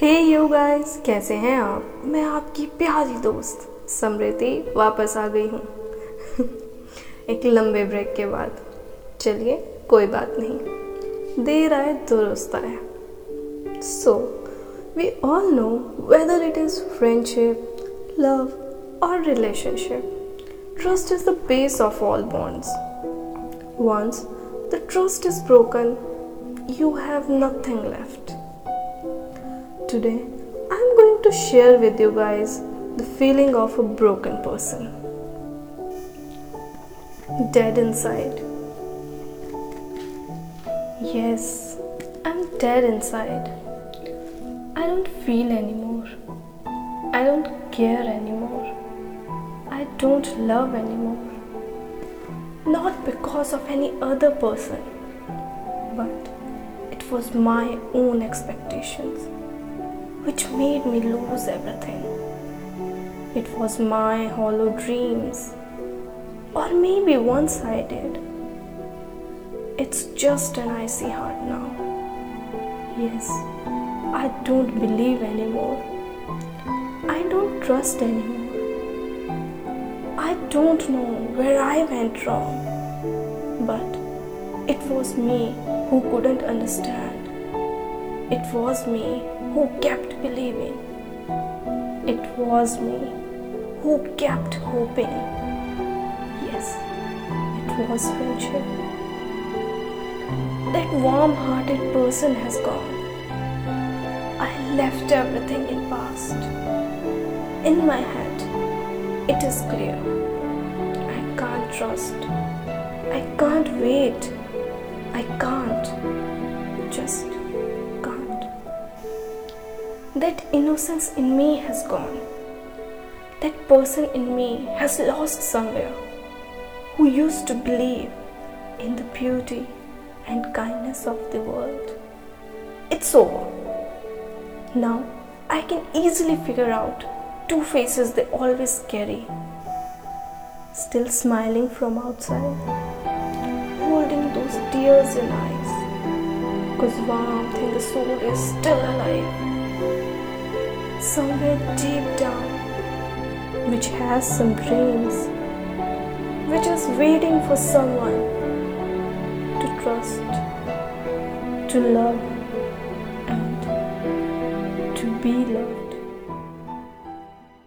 Hey you guys कैसे हैं आप? मैं आपकी प्यारी दोस्त, समृति, वापस आ गई हूँ। एक लंबे ब्रेक के बाद। चलिए, कोई बात नहीं। देर आए, दुरुस्त आए। So we all know whether it is friendship love और relationship trust is the base of all bonds once the trust is broken you have nothing left. Today, I'm going to share with you guys the feeling of a broken person. Dead inside. Yes, I'm dead inside. I don't feel anymore. I don't care anymore. I don't love anymore. Not because of any other person, but it was my own expectations which made me lose everything. It was my hollow dreams, or maybe once I did. It's just an icy heart now. Yes, I don't believe anymore. I don't trust anymore. I don't know where I went wrong, but it was me who couldn't understand. It was me who kept believing. It was me who kept hoping. Yes, it was friendship. That warm hearted person has gone. I left everything in past. In my head, it is clear. I can't trust. I can't wait. I can't. Just that innocence in me has gone. That person in me has lost somewhere who used to believe in the beauty and kindness of the world. It's over. Now I can easily figure out two faces they always carry. Still smiling from outside, holding those tears in eyes, because warmth in the soul is still alive somewhere deep down, which has some dreams, which is waiting for someone to trust, to love, and to be loved.